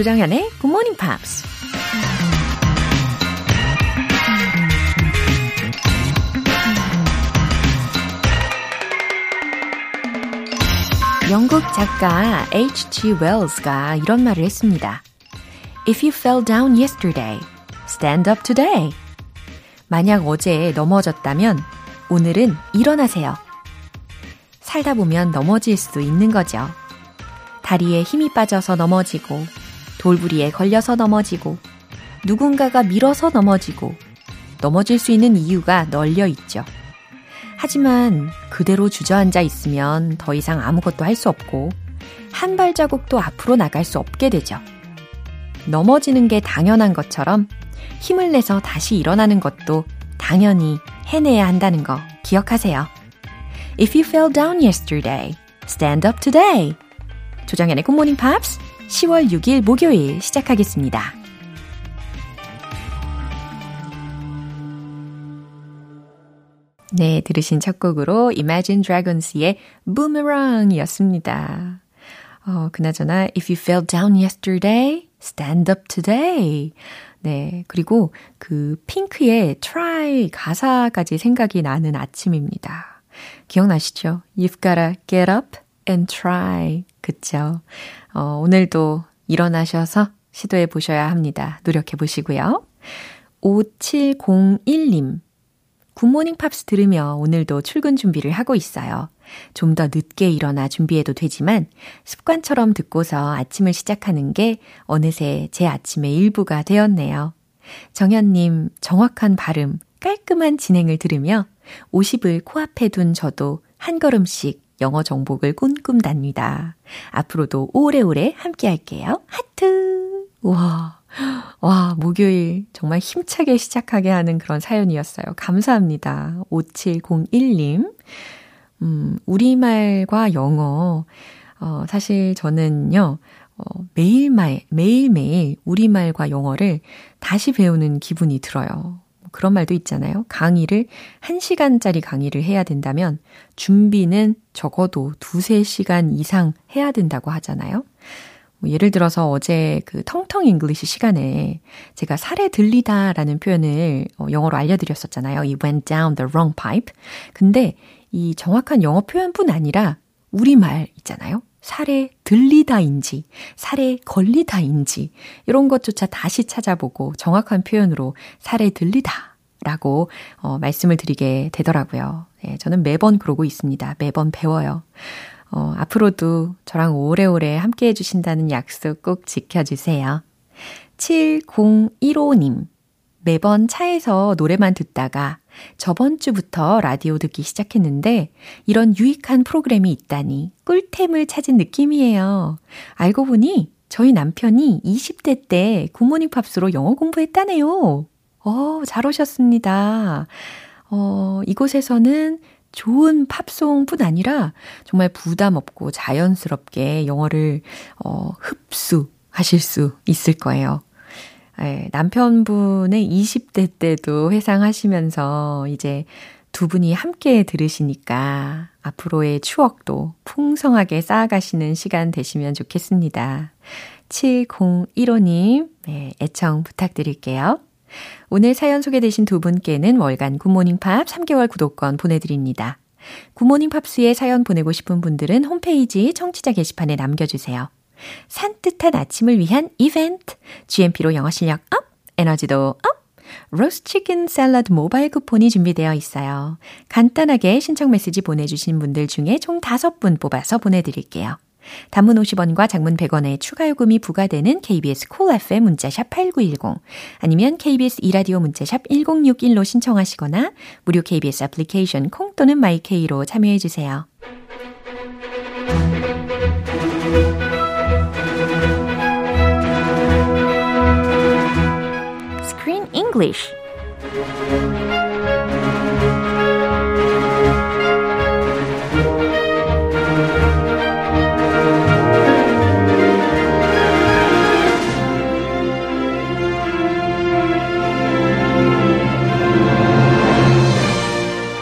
조장현의 Good Morning Pops. 영국 작가 H.G. Wells가 이런 말을 했습니다. If you fell down yesterday, stand up today. 만약 어제 넘어졌다면 오늘은 일어나세요. 살다 보면 넘어질 수 있는 거죠. 다리에 힘이 빠져서 넘어지고, 돌부리에 걸려서 넘어지고, 누군가가 밀어서 넘어지고, 넘어질 수 있는 이유가 널려 있죠. 하지만 그대로 주저앉아 있으면 더 이상 아무것도 할 수 없고, 한 발자국도 앞으로 나갈 수 없게 되죠. 넘어지는 게 당연한 것처럼 힘을 내서 다시 일어나는 것도 당연히 해내야 한다는 거 기억하세요. If you fell down yesterday, stand up today. Good Morning Pops 10월 6일 목요일 시작하겠습니다. 네, 들으신 첫 곡으로 Imagine Dragons의 Boomerang이었습니다. 어, 그나저나 If you fell down yesterday, stand up today. 네, 그리고 그 핑크의 try 가사까지 생각이 나는 아침입니다. 기억나시죠? You've gotta get up and try. 그쵸? 어, 오늘도 일어나셔서 시도해 보셔야 합니다. 노력해 보시고요. 5701님. 굿모닝 팝스 들으며 오늘도 출근 준비를 하고 있어요. 좀 더 늦게 일어나 준비해도 되지만 습관처럼 듣고서 아침을 시작하는 게 어느새 제 아침의 일부가 되었네요. 정현님, 정확한 발음, 깔끔한 진행을 들으며 50을 코앞에 둔 저도 한 걸음씩 영어 정복을 꿈꾼답니다. 앞으로도 오래오래 함께 할게요. 하트! 와. 와, 목요일 정말 힘차게 시작하게 하는 그런 사연이었어요. 감사합니다. 5701님. 음, 우리말과 영어. 어, 사실 저는요, 어, 매일말, 매일매일 우리말과 영어를 다시 배우는 기분이 들어요. 그런 말도 있잖아요. 강의를 1시간짜리 강의를 해야 된다면 준비는 적어도 두세 시간 이상 해야 된다고 하잖아요. 뭐 예를 들어서 어제 그 텅텅 English 시간에 제가 사레 들리다라는 표현을 어, 영어로 알려드렸었잖아요. 이 went down the wrong pipe. 근데 이 정확한 영어 표현뿐 아니라 우리말 있잖아요. 사레 들리다인지, 살에 걸리다인지, 이런 것조차 다시 찾아보고 정확한 표현으로 살에 들리다 라고 어, 말씀을 드리게 되더라고요. 네, 저는 매번 그러고 있습니다. 매번 배워요. 어, 앞으로도 저랑 오래오래 함께 해주신다는 약속 꼭 지켜주세요. 7015님. 매번 차에서 노래만 듣다가 저번 주부터 라디오 듣기 시작했는데 이런 유익한 프로그램이 있다니 꿀템을 찾은 느낌이에요. 알고 보니 저희 남편이 20대 때 굿모닝 팝스로 영어 공부했다네요. 어, 잘 오셨습니다. 어, 이곳에서는 좋은 팝송뿐 아니라 정말 부담 없고 자연스럽게 영어를 어, 흡수하실 수 있을 거예요. 예, 남편분의 20대 때도 회상하시면서 이제 두 분이 함께 들으시니까 앞으로의 추억도 풍성하게 쌓아가시는 시간 되시면 좋겠습니다. 7015님, 네, 애청 부탁드릴게요. 오늘 사연 소개되신 두 분께는 월간 굿모닝 팝스 3개월 구독권 보내드립니다. 굿모닝 팝스에 사연 보내고 싶은 분들은 홈페이지 청취자 게시판에 남겨주세요. 산뜻한 아침을 위한 이벤트. GMP로 영어 실력 up, 에너지도 up. 로스 치킨 샐러드 모바일 쿠폰이 준비되어 있어요. 간단하게 신청 메시지 보내주신 분들 중에 총 5분 뽑아서 보내드릴게요. 단문 50원과 장문 100원의 추가 요금이 부과되는 KBS cool FM 문자샵 8910 아니면 KBS 2라디오 문자샵 1061로 신청하시거나 무료 KBS 애플리케이션 콩 또는 마이케이로 참여해 주세요. English.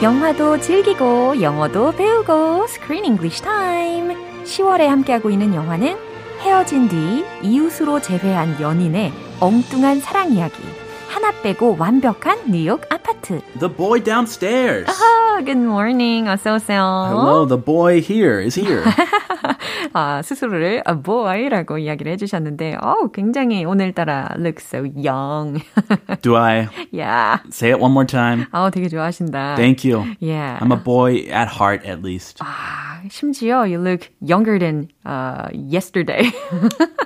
영화도 즐기고 영어도 배우고 Screen English Time. 10월에 함께하고 있는 영화는 헤어진 뒤 이웃으로 재회한 연인의 엉뚱한 사랑 이야기. 하나 빼고 완벽한 뉴욕 아파트. The boy downstairs. 아, good morning. 어서 오세요. Hello, the boy here is here. 아, 스스로를 a boy라고 이야기를 해주셨는데, 어, 굉장히 오늘따라 look so young. Do I yeah. say it one more time? 아, 되게 좋아하신다. Thank you. Yeah. I'm a boy at heart, at least. 아, 심지어 you look younger than uh, yesterday.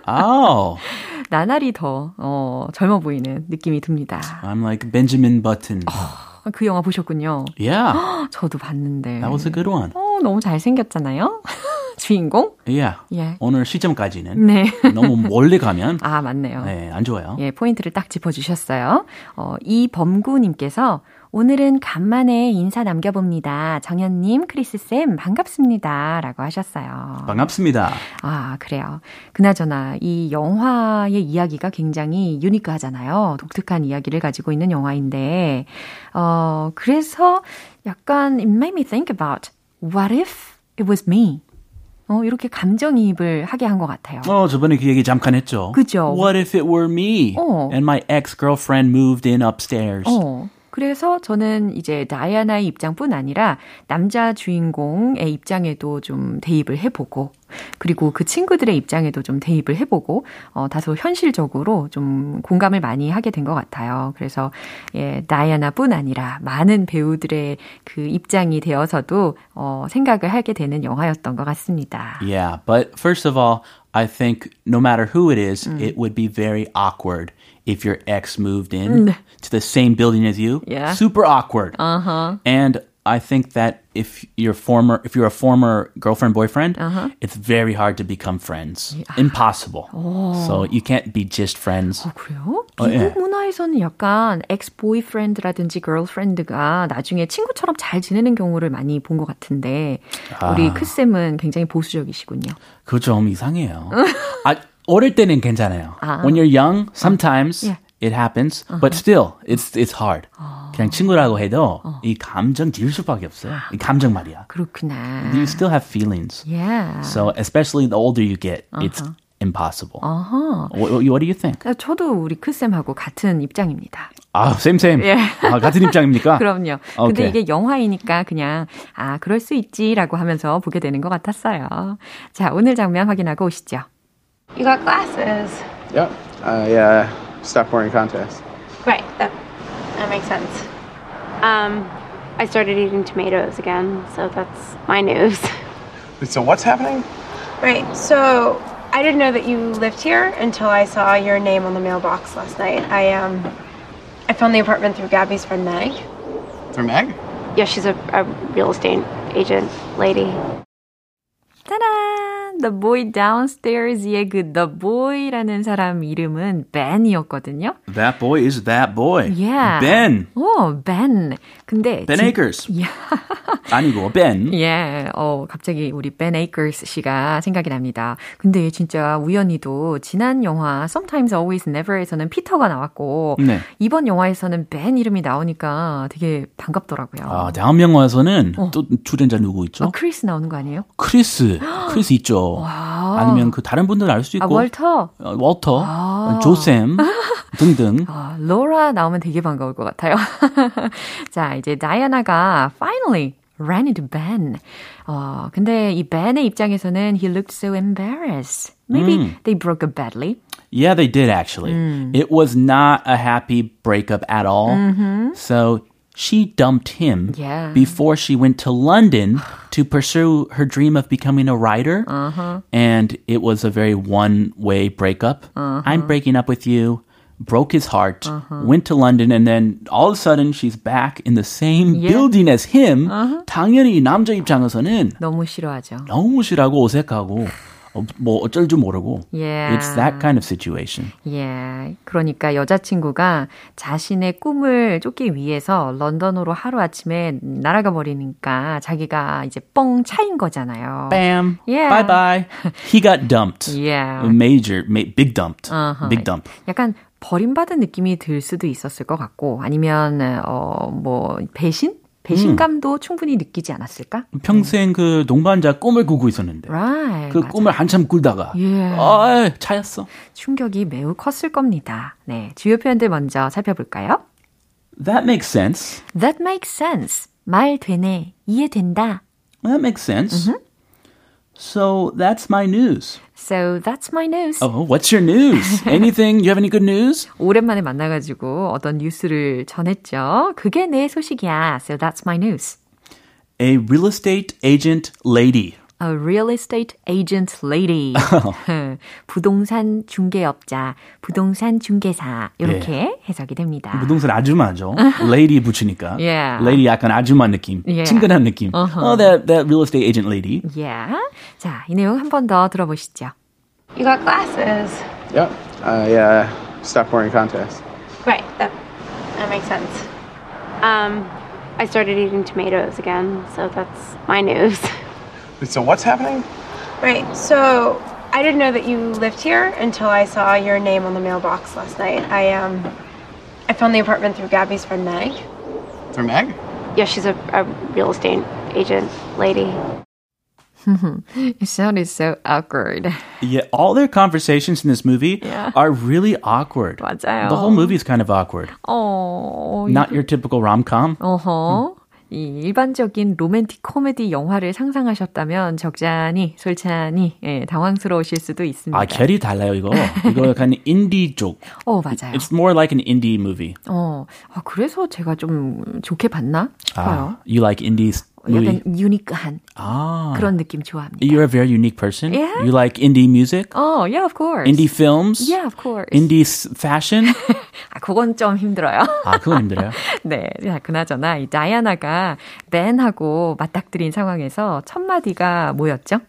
Oh, 나날이 더 어, 젊어 보이는 느낌이 듭니다. I'm like Benjamin Button. 그 영화 보셨군요. Yeah, 저도 봤는데. that was a good one. 어, 너무 잘생겼잖아요. 주인공? Yeah. 예. 오늘 시점까지는 네. 너무 멀리 가면 아, 맞네요. 네, 안 좋아요. 예, 포인트를 딱 짚어주셨어요. 어, 이범구님께서 오늘은 간만에 인사 남겨봅니다. 정현님, 크리스쌤, 반갑습니다. 라고 하셨어요. 반갑습니다. 아, 그래요. 그나저나, 이 영화의 이야기가 굉장히 유니크하잖아요. 독특한 이야기를 가지고 있는 영화인데, 어, 그래서 약간, it made me think about, what if it was me? 어, 이렇게 감정이입을 하게 한 것 같아요. 어, 저번에 그 얘기 잠깐 했죠. 그죠. What if it were me 어. and my ex-girlfriend moved in upstairs? 어. 그래서 저는 이제 다이아나의 입장뿐 아니라 남자 주인공의 입장에도 좀 대입을 해보고 그리고 그 친구들의 입장에도 좀 대입을 해보고 어, 다소 현실적으로 좀 공감을 많이 하게 된 것 같아요. 그래서 예, 다이아나뿐 아니라 많은 배우들의 그 입장이 되어서도 어, 생각을 하게 되는 영화였던 것 같습니다. Yeah, but first of all, I think no matter who it is, it would be very awkward if your ex moved in to the same building as you. Yeah. Super awkward. Uh-huh. And I think that if you're former if you're a former girlfriend boyfriend, it's very hard to become friends. Impossible. So you can't be just friends. 그래요? 어, 미국 예. 문화에서는 약간 엑스 보이프렌드라든지 걸프렌드가 나중에 친구처럼 잘 지내는 경우를 많이 본 것 같은데 우리 크쌤은 굉장히 보수적이시군요. 그거 좀 이상해요. 아, 어릴 때는 괜찮아요. When you're young, sometimes Yeah. it happens, but still, it's it's hard. 그냥 친구라고 해도 이 감정 질 수밖에 없어요. 이 감정 말이야. 그렇구나. You still have feelings. Yeah. So especially the older you get, it's impossible. 어허. What, what do you think? 저도 우리 크쌤하고 같은 입장입니다. 아, same same. 예. 아, 같은 입장입니까? 그럼요. 근데 오케이. 이게 영화이니까 그냥 아 그럴 수 있지라고 하면서 보게 되는 것 같았어요. 자 오늘 장면 확인하고 오시죠. You got glasses. Yep. I uh, stopped wearing contacts. Right. That that makes sense. Um, I started eating tomatoes again, so that's my news. So what's happening? Right. So I didn't know that you lived here until I saw your name on the mailbox last night. I um, I found the apartment through Gabby's friend Meg. Through Meg? Yeah, she's a, a real estate agent lady. 짜란! The Boy Downstairs의 그 The Boy라는 사람 이름은 Ben이었거든요. That boy is that boy. Yeah. Ben. 오, Ben. 근데 Ben 진- Akers. 야, 아니고 Ben. 예, 어, 갑자기 우리 Ben Akers 씨가 생각이 납니다. 근데 진짜 우연히도 지난 영화 Sometimes Always Never에서는 피터가 나왔고 네. 이번 영화에서는 Ben 이름이 나오니까 되게 반갑더라고요. 아, 다음 영화에서는 또 출연자 누구 있죠? 어, 크리스 나오는 거 아니에요? 크리스. 크리스 있죠. 아니면 그 다른 분들 알수 아, 있고. 월터. 어, 월터, 조샘 등등. 아, 로라 나오면 되게 반가울 것 같아요. 자, 이제 다이아나가 finally ran into Ben. 어, 근데 이 Ben의 입장에서는 he looked so embarrassed. Maybe they broke up badly. Yeah, they did actually. It was not a happy breakup at all. So she dumped him Yeah. before she went to London to pursue her dream of becoming a writer. And it was a very one way breakup. I'm breaking up with you. Broke his heart, went to London, and then all of a sudden she's back in the same building as him. 당연히 이 남자 입장에서는 너무 싫어하죠. 너무 싫어하고 어색하고 어, 뭐 어쩔 줄 모르고. Yeah. It's that kind of situation. 예. 그러니까 여자친구가 자신의 꿈을 쫓기 위해서 런던으로 하루아침에 날아가 버리니까 자기가 이제 뻥 차인 거잖아요. Bam. Yeah. Bye bye. He got dumped. Yeah. Major, ma- big dumped. Uh-huh. Big dump. 약간 버림받은 느낌이 들 수도 있었을 것 같고 아니면 어 뭐 배신 배신감도 충분히 느끼지 않았을까? 평생 그 동반자 꿈을 꾸고 있었는데. Right. 그 맞아. 꿈을 한참 꿀다가. 예. 아, 차였어. 충격이 매우 컸을 겁니다. 네, 주요 표현들 먼저 살펴볼까요? That makes sense. That makes sense. 말 되네. 이해된다. That makes sense. So that's my news. So that's my news. Oh, what's your news? Anything? You have any good news? 오랜만에 만나가지고 어떤 뉴스를 전했죠. 그게 내 소식이야. So that's my news. A real estate agent lady. A real estate agent lady. 부동산 중개업자, 부동산 중개사 이렇게 해석이 됩니다. 부동산 아줌마죠. lady 붙이니까. Yeah. lady 약간 아줌마 느낌. Yeah. 친근한 느낌. Oh, that, that real estate agent lady. Yeah. 자, 이 내용 한 번 더 들어보시죠. You got glasses. Yep. I uh, stopped wearing contacts. Right. That that makes sense. Um, I started eating tomatoes again, so that's my news. Wait, so what's happening? Right. So I didn't know that you lived here until I saw your name on the mailbox last night. I um, I found the apartment through Gabby's friend Meg. Through Meg? Yeah, she's a, a real estate agent lady. It sounded so awkward. Yeah, all their conversations in this movie Yeah. are really awkward. 맞아요. The whole movie is kind of awkward. 어, Not your typical rom-com. 어허. 이 일반적인 로맨틱 코미디 영화를 상상하셨다면 적잖이 솔찬히 예, 당황스러우실 수도 있습니다. 아, 결이 달라요, 이거. 이거 약간 인디 쪽. 어, 맞아요. It's more like an indie movie. 어, 아, 그래서 제가 좀 좋게 봤나 싶어요. Ah, you like indie? 약간 유니크한 Ah. 그런 느낌 좋아합니다. You're a very unique person. Yeah. You like indie music, 어, yeah, of course. indie films, Yeah, of course. indie fashion. 아, 그건 좀 힘들어요. 아, 그건 힘들어요. 네. 자, 그나저나, 이 다이아나가 벤하고 맞닥뜨린 상황에서 첫 마디가 뭐였죠?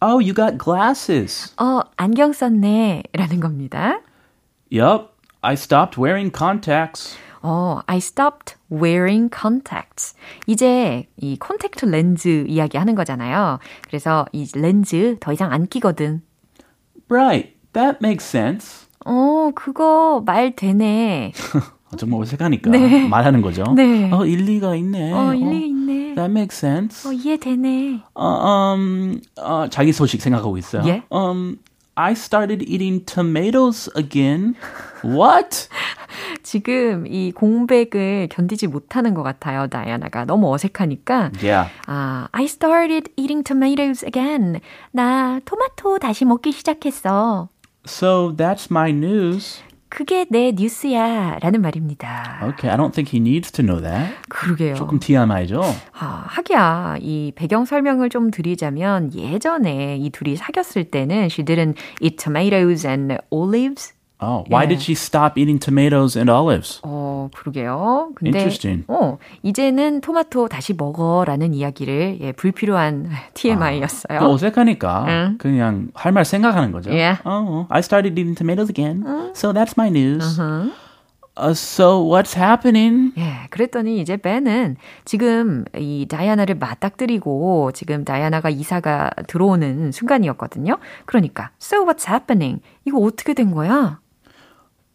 Oh, you got glasses. 어, 안경 썼네. 라는 겁니다. Yup. I stopped wearing contacts. 어, I stopped wearing contacts. 이제 이 콘택트 렌즈 이야기 하는 거잖아요. 그래서 이 렌즈 더 이상 안 끼거든. Right. That makes sense. 어, 그거 말 되네. 어, 정말 어색하니까 네. 말하는 거죠. 네. 어, 일리가 있네. 어, 일리가 있네. That makes sense. 어, 이해되네. 어, 음, 어, 자기 소식 생각하고 있어요. 예? Um, I started eating tomatoes again. What? 지금 이 공백을 견디지 못하는 것 같아요, 다이아나가. 너무 어색하니까. Yeah. 아, I started eating tomatoes again. 나 토마토 다시 먹기 시작했어. So that's my news. 그게 내 뉴스야. 라는 말입니다. Okay, I don't think he needs to know that. 그러게요. 조금 TMI죠. 아, 하기야, 이 배경 설명을 좀 드리자면 예전에 이 둘이 사귀었을 때는 she didn't eat tomatoes and olives. Oh, why Yeah. did she stop eating tomatoes and olives? 어, 그러게요. 근데 Interesting. 어, 이제는 토마토 다시 먹어라는 이야기를 예, 불필요한 TMI였어요. 또 어색하니까 응. 그냥 할 말 생각하는 거죠. Yeah. Oh, I started eating tomatoes again. So that's my news. Uh, so what's happening? 예, 그랬더니 이제 벤은 지금 이 다이아나를 맞닥뜨리고 지금 다이아나가 이사가 들어오는 순간이었거든요. 그러니까 so what's happening? 이거 어떻게 된 거야?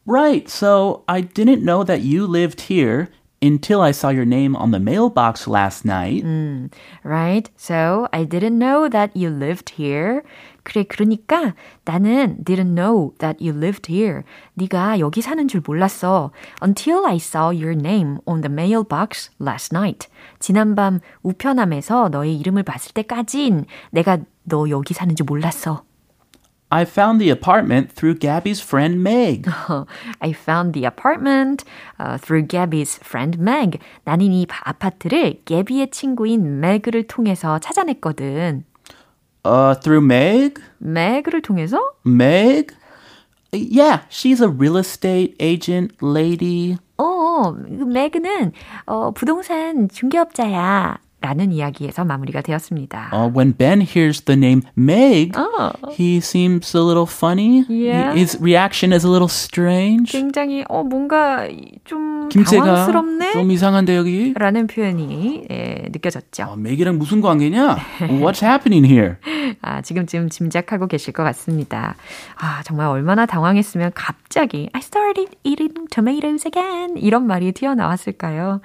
Right. So I didn't know that you lived here until I saw your name on the mailbox last night. Right? So I didn't know that you lived here. 그래, 그러니까 나는 didn't know that you lived here. 네가 여기 사는 줄 몰랐어. Until I saw your name on the mailbox last night. 지난밤 우편함에서 너의 이름을 봤을 때까진 내가 너 여기 사는 줄 몰랐어. I found the apartment through Gabby's friend Meg. I found the apartment uh, through Gabby's friend Meg. 나는 이 바- 아파트를 게비의 친구인 맥을 통해서 찾아냈거든. Uh, through Meg? 맥을 통해서? Meg? Yeah, she's a real estate agent lady. 어, 그 맥은 어, 부동산 중개업자야. 라는 이야기에서 마무리가 되었습니다. Uh, when Ben hears the name Meg, oh. he seems a little funny. Yeah. His reaction is a little strange. 굉장히 어 뭔가 좀 당황스럽네. 좀 이상한데 여기. 라는 표현이 예, 느껴졌죠. 어, 맥이랑 무슨 관계냐? What's happening here? 아, 지금쯤 짐작하고 계실 것 같습니다. 아, 정말 얼마나 당황했으면 갑자기 I started eating tomatoes again 이런 말이 튀어나왔을까요?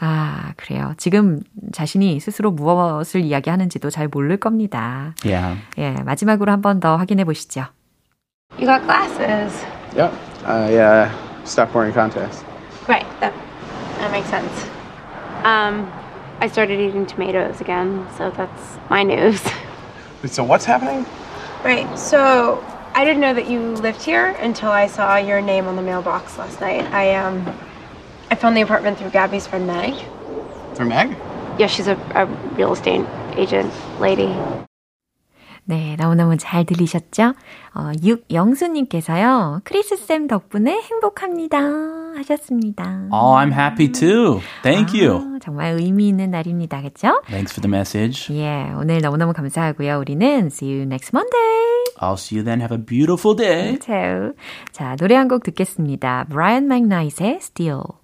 아, 그래요. 지금 자신 이 스스로 무엇을 이야기하는지도 잘 모를 겁니다. Yeah. 예, 마지막으로 한 번 더 확인해 보시죠. You got glasses. Yep. I uh, stopped wearing contacts. Right. That that makes sense. Um, I started eating tomatoes again, so that's my news. So what's happening? Right. So I didn't know that you lived here until I saw your name on the mailbox last night. I um, I found the apartment through Gabby's friend Meg. Through Meg? Yeah, she's a, a real estate agent lady. 네, 너무너무 잘 들리셨죠? 어, 육영수님께서요, 크리스쌤 덕분에 행복합니다. 하셨습니다. Oh, I'm happy too. Thank 아, you. 정말 의미 있는 날입니다. 그쵸? Thanks for the message. 예, 오늘 너무너무 감사하고요. 우리는 see you next Monday. I'll see you then. Have a beautiful day. too. 자, 노래 한 곡 듣겠습니다. Brian McKnight의 Still.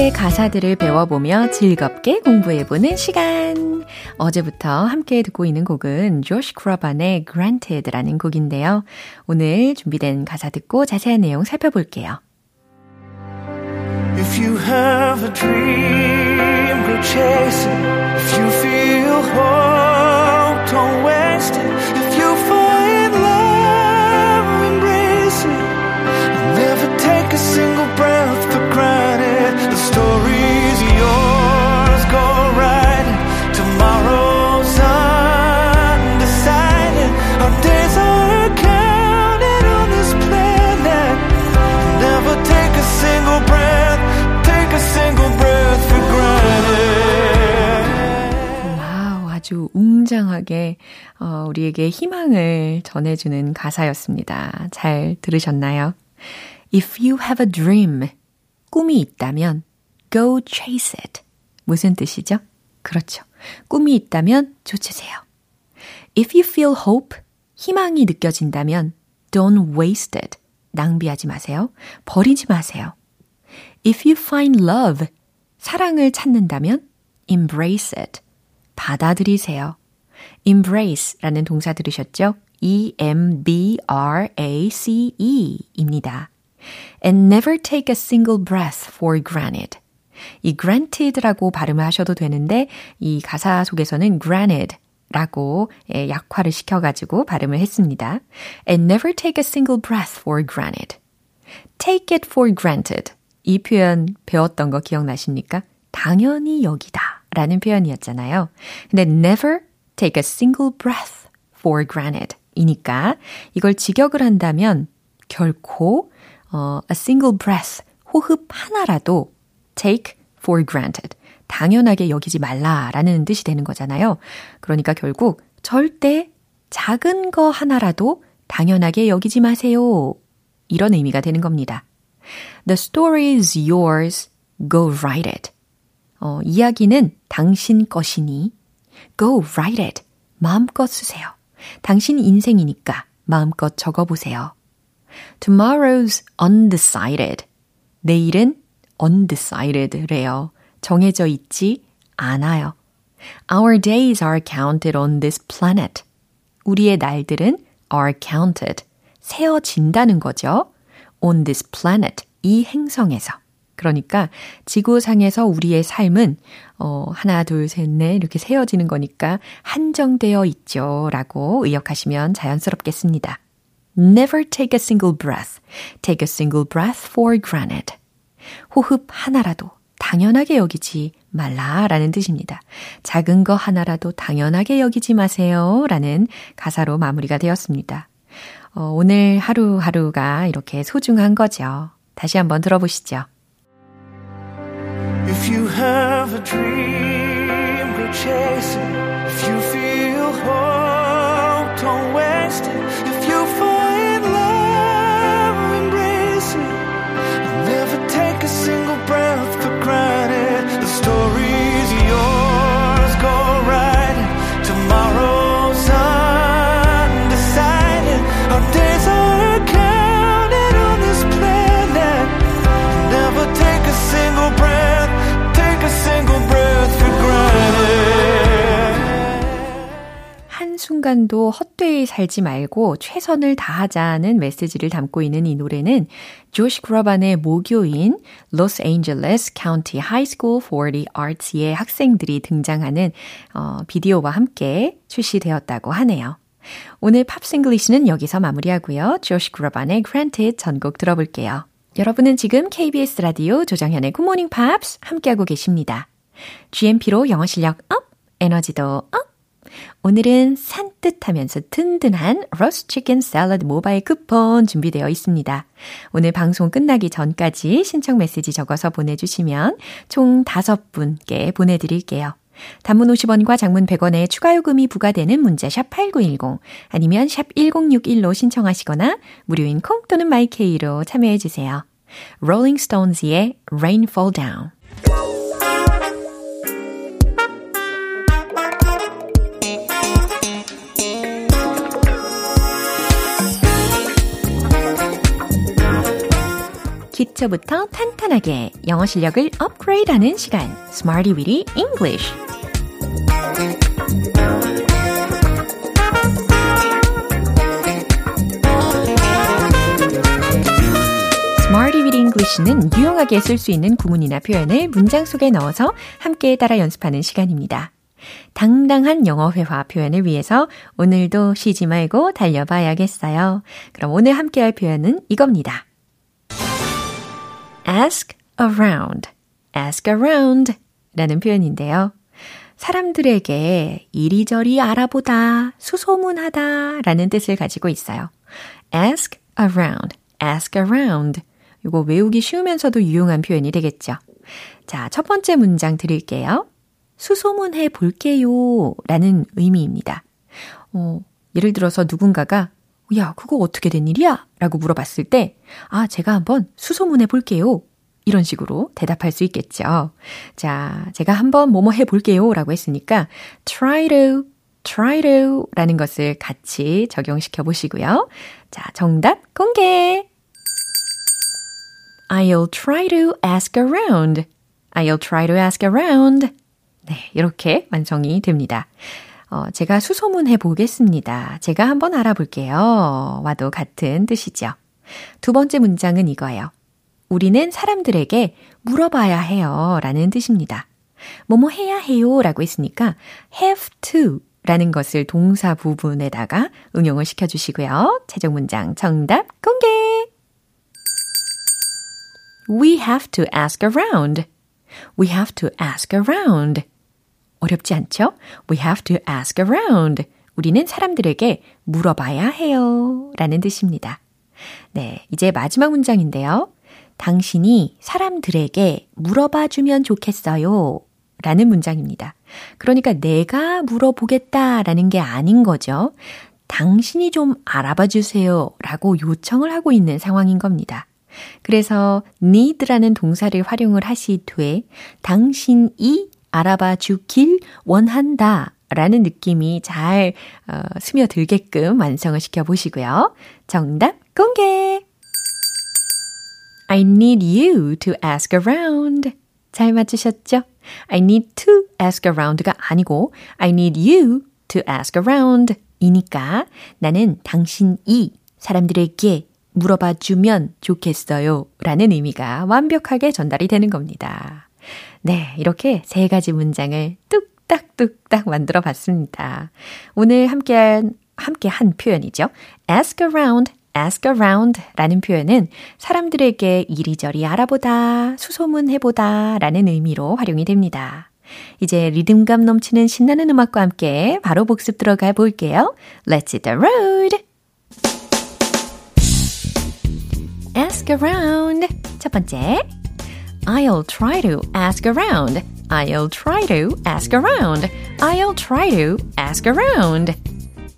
속의 가사들을 배워보며 즐겁게 공부해보는 시간. 어제부터 함께 듣고 있는 곡은 조시 그로반의 Granted라는 곡인데요. 오늘 준비된 가사 듣고 자세한 내용 살펴볼게요. If you have a dream, go chase it. If you feel hope, don't waste it. Story's yours, go ride it. Tomorrow's undecided. Our days are counted on this planet. Never take a single breath, take a single breath for granted. 와우, 아주 웅장하게 어, 우리에게 희망을 전해주는 가사였습니다. 잘 들으셨나요? If you have a dream, 꿈이 있다면 go chase it. 무슨 뜻이죠? 그렇죠. 꿈이 있다면 쫓으세요. If you feel hope, 희망이 느껴진다면 don't waste it. 낭비하지 마세요. 버리지 마세요. If you find love, 사랑을 찾는다면 embrace it. 받아들이세요. embrace라는 동사 들으셨죠? E-M-B-R-A-C-E 입니다. And never take a single breath for granted. 이 granted라고 발음을 하셔도 되는데 이 가사 속에서는 granted 라고 약화를 시켜가지고 발음을 했습니다. And never take a single breath for granted. Take it for granted. 이 표현 배웠던 거 기억나십니까? 당연히 여기다 라는 표현이었잖아요. 근데 never take a single breath for granted 이니까 이걸 직역을 한다면 결코 어, a single breath, 호흡 하나라도 take for granted, 당연하게 여기지 말라라는 뜻이 되는 거잖아요. 그러니까 결국 절대 작은 거 하나라도 당연하게 여기지 마세요. 이런 의미가 되는 겁니다. The story is yours. Go write it. 어, 이야기는 당신 것이니 go write it. 마음껏 쓰세요. 당신 인생이니까 마음껏 적어보세요. Tomorrow's undecided. 내일은 undecided래요. 정해져 있지 않아요. Our days are counted on this planet. 우리의 날들은 are counted. 세어진다는 거죠. on this planet. 이 행성에서 그러니까 지구상에서 우리의 삶은 어 하나 둘 셋 넷 이렇게 세어지는 거니까 한정되어 있죠. 라고 의역하시면 자연스럽겠습니다. Never take a single breath. Take a single breath for granted. 호흡 하나라도 당연하게 여기지 말라 라는 뜻입니다. 작은 거 하나라도 당연하게 여기지 마세요 라는 가사로 마무리가 되었습니다. 어, 오늘 하루하루가 이렇게 소중한 거죠. 다시 한번 들어보시죠. If you have a dream, chase it. If you feel hope, 한순간도 헛되이 살지 말고 최선을 다하자는 메시지를 담고 있는 이 노래는 조시 그로반의 모교인 로스앤젤레스 카운티 High School for the Arts의 학생들이 등장하는 어, 비디오와 함께 출시되었다고 하네요. 오늘 팝스 English는 여기서 마무리하고요. 조시 그로반의 Granted 전곡 들어볼게요. 여러분은 지금 KBS 라디오 조정현의 굿모닝 팝스 함께하고 계십니다. GMP로 영어 실력 up, 에너지도 up! 오늘은 산뜻하면서 든든한 로스 치킨 샐러드 모바일 쿠폰 준비되어 있습니다. 오늘 방송 끝나기 전까지 신청 메시지 적어서 보내주시면 총 5분께 보내드릴게요. 단문 50원과 장문 100원의 추가 요금이 부과되는 문자 샵 8910 아니면 샵 1061로 신청하시거나 무료인 콩 또는 마이케이로 참여해 주세요. Rolling Stones의 Rain Fall Down 기초부터 탄탄하게 영어 실력을 업그레이드하는 시간, Smarty Weedy English. English는 유용하게 쓸 수 있는 구문이나 표현을 문장 속에 넣어서 함께 따라 연습하는 시간입니다. 당당한 영어 회화 표현을 위해서 오늘도 쉬지 말고 달려봐야겠어요. 그럼 오늘 함께 할 표현은 이겁니다. Ask around, ask around 라는 표현인데요. 사람들에게 이리저리 알아보다, 수소문하다 라는 뜻을 가지고 있어요. ask around, ask around. 이거 외우기 쉬우면서도 유용한 표현이 되겠죠. 자, 첫 번째 문장 드릴게요. 수소문해 볼게요 라는 의미입니다. 어, 예를 들어서 누군가가 야, 그거 어떻게 된 일이야? 라고 물어봤을 때, 아, 제가 한번 수소문해 볼게요. 이런 식으로 대답할 수 있겠죠. 자, 제가 한번 뭐뭐 해 볼게요. 라고 했으니까, try to, try to 라는 것을 같이 적용시켜 보시고요. 자, 정답 공개! I'll try to ask around. I'll try to ask around. 네, 이렇게 완성이 됩니다. 어, 제가 수소문해 보겠습니다. 제가 한번 알아볼게요. 와도 같은 뜻이죠. 두 번째 문장은 이거예요. 우리는 사람들에게 물어봐야 해요. 라는 뜻입니다. 뭐뭐 해야 해요. 라고 했으니까 have to 라는 것을 동사 부분에다가 응용을 시켜주시고요. 최종 문장 정답 공개! We have to ask around. We have to ask around. 어렵지 않죠? We have to ask around. 우리는 사람들에게 물어봐야 해요. 라는 뜻입니다. 네, 이제 마지막 문장인데요. 당신이 사람들에게 물어봐 주면 좋겠어요. 라는 문장입니다. 그러니까 내가 물어보겠다 라는 게 아닌 거죠. 당신이 좀 알아봐 주세요. 라고 요청을 하고 있는 상황인 겁니다. 그래서 need라는 동사를 활용을 하시되 당신이 알아봐 주길 원한다. 라는 느낌이 잘 어, 스며들게끔 완성을 시켜 보시고요. 정답 공개! I need you to ask around. 잘 맞추셨죠? I need to ask around가 아니고 I need you to ask around 이니까 나는 당신이 사람들에게 물어봐 주면 좋겠어요. 라는 의미가 완벽하게 전달이 되는 겁니다. 네, 이렇게 세 가지 문장을 뚝딱뚝딱 만들어 봤습니다. 오늘 함께한, 함께한 표현이죠. ask around, ask around 라는 표현은 사람들에게 이리저리 알아보다, 수소문해보다 라는 의미로 활용이 됩니다. 이제 리듬감 넘치는 신나는 음악과 함께 바로 복습 들어가 볼게요. Let's hit the road! Ask around. 첫 번째. I'll try to ask around. I'll try to ask around. I'll try to ask around.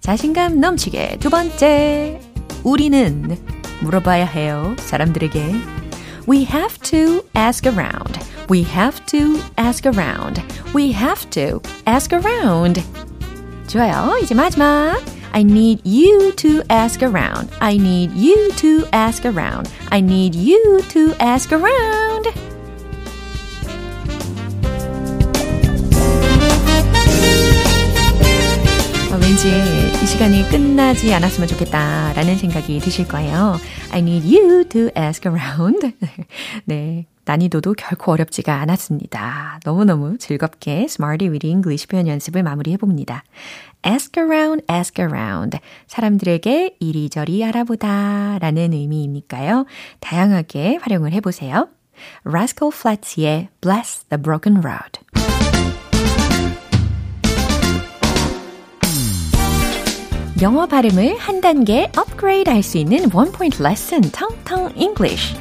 자신감 넘치게 두 번째. 우리는 물어봐야 해요. 사람들에게. We have to ask around. We have to ask around. We have to ask around. 좋아요. 이제 마지막. I need you to ask around. I need you to ask around. I need you to ask around. 왠지 이 시간이 끝나지 않았으면 좋겠다라는 생각이 드실 거예요. I need you to ask around. 네. 난이도도 결코 어렵지가 않았습니다. 너무너무 즐겁게 Smarty with English 표현 연습을 마무리해 봅니다. ask around, ask around. 사람들에게 이리저리 알아보다 라는 의미이니까요. 다양하게 활용을 해보세요. Rascal Flats의 Bless the Broken Road. 영어 발음을 한 단계 업그레이드 할 수 있는 원 포인트 레슨 텅텅 English.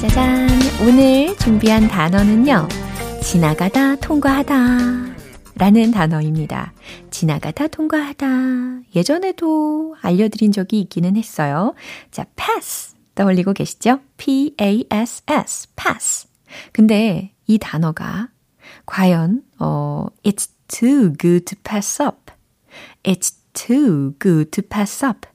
짜잔! 오늘 준비한 단어는요. 지나가다 통과하다 라는 단어입니다. 지나가다 통과하다. 예전에도 알려드린 적이 있기는 했어요. 자, pass 떠올리고 계시죠? P-A-S-S, pass. 근데 이 단어가 과연 어 it's too good to pass up. it's too good to pass up.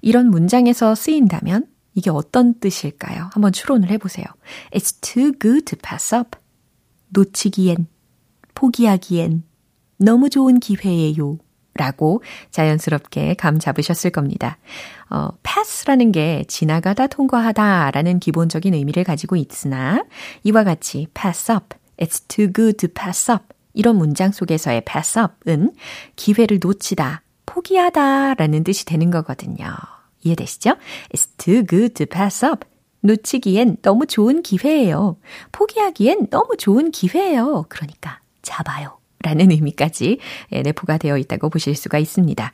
이런 문장에서 쓰인다면 이게 어떤 뜻일까요? 한번 추론을 해 보세요. It's too good to pass up. 놓치기엔, 포기하기엔 너무 좋은 기회예요. 라고 자연스럽게 감 잡으셨을 겁니다. 어, pass라는 게 지나가다 통과하다 라는 기본적인 의미를 가지고 있으나 이와 같이 pass up, it's too good to pass up 이런 문장 속에서의 pass up은 기회를 놓치다, 포기하다 라는 뜻이 되는 거거든요. 이해되시죠? It's too good to pass up. 놓치기엔 너무 좋은 기회예요. 포기하기엔 너무 좋은 기회예요. 그러니까 잡아요. 라는 의미까지 내포가 되어 있다고 보실 수가 있습니다.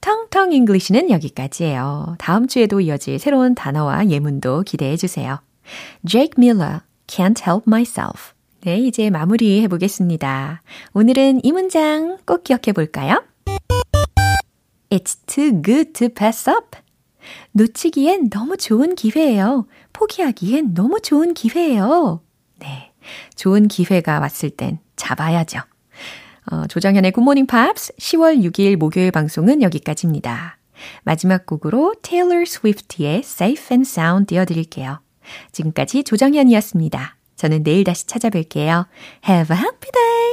텅텅 English는 여기까지예요. 다음 주에도 이어질 새로운 단어와 예문도 기대해 주세요. Jake Miller, Can't Help Myself. 네, 이제 마무리 해 보겠습니다. 오늘은 이 문장 꼭 기억해 볼까요? It's too good to pass up. 놓치기엔 너무 좋은 기회예요. 포기하기엔 너무 좋은 기회예요. 네. 좋은 기회가 왔을 땐 잡아야죠. 어, 조정현의 굿모닝 팝스 10월 6일 목요일 방송은 여기까지입니다. 마지막 곡으로 테일러 스위프트의 Safe and Sound 띄워드릴게요. 지금까지 조정현이었습니다. 저는 내일 다시 찾아뵐게요. Have a happy day!